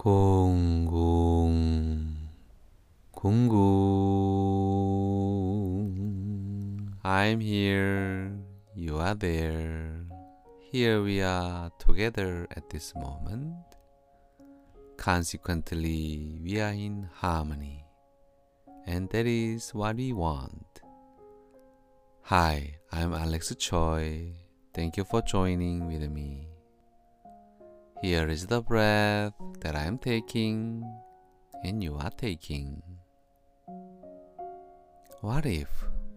공공 공공 I'm here, you are there. Here we are together at this moment. Consequently, we are in harmony. And that is what we want. Hi, I'm Alex Choi. Thank you for joining with me. Here is the breath that I am taking and you are taking. What if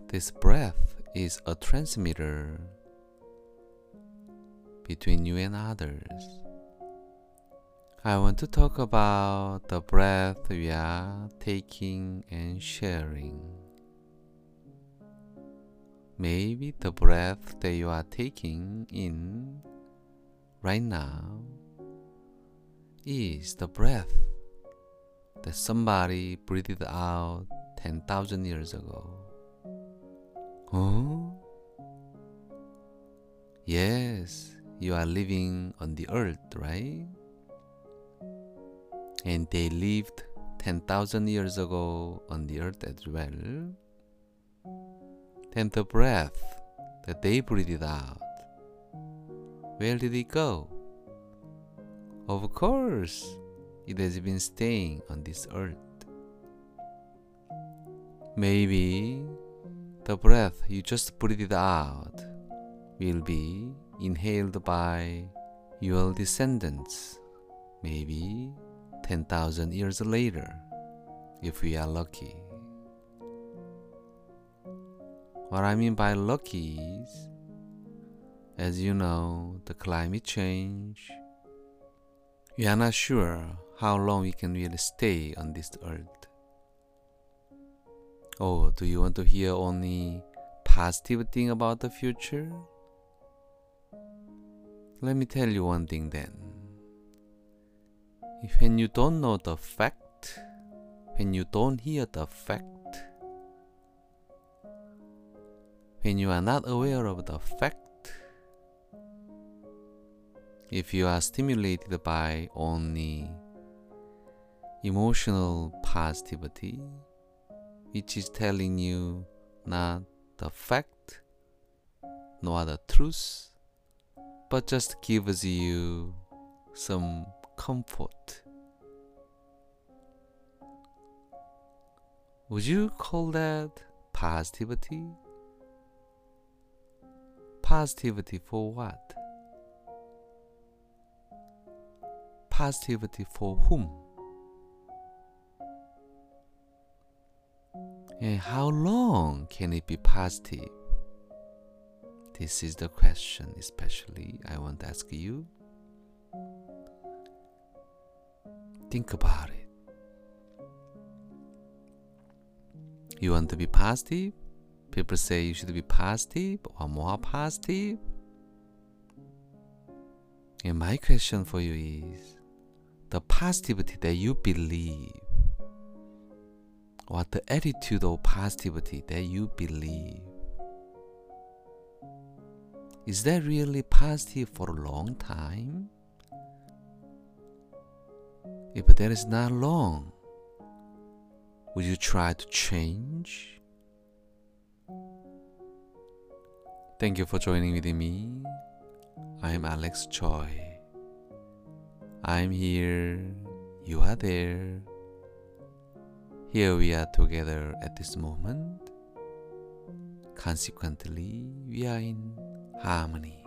this breath is a transmitter between you and others? I want to talk about the breath we are taking and sharing. Maybe the breath that you are taking in right now is the breath that somebody breathed out 10,000 years ago. Huh? Yes, you are living on the earth, right? And they lived 10,000 years ago on the earth as well. Then the breath that they breathed out, where did it go? Of course, it has been staying on this earth. Maybe the breath you just breathed out will be inhaled by your descendants, maybe 10,000 years later, if we are lucky. What I mean by lucky is, as you know, the climate change we are not sure how long we can really stay on this earth. Oh, do you want to hear only positive thing about the future? Let me tell you one thing then. If when you don't know the fact, when you don't hear the fact, when you are not aware of the fact, if you are stimulated by only emotional positivity, which is telling you not the fact nor the truth, but just gives you some comfort. Would you call that positivity? Positivity for what? Positivity for whom? And how long can it be positive? This is the question, especially I want to ask you. Think about it. You want to be positive? People say you should be positive or more positive. And my question for you is the positivity that you believe, or the attitude of positivity that you believe, is that really positive for a long time? If that is not long, would you try to change? Thank you for joining with me. I am Alex Choi. I'm here, you are there. Here we are together at this moment. Consequently, we are in harmony.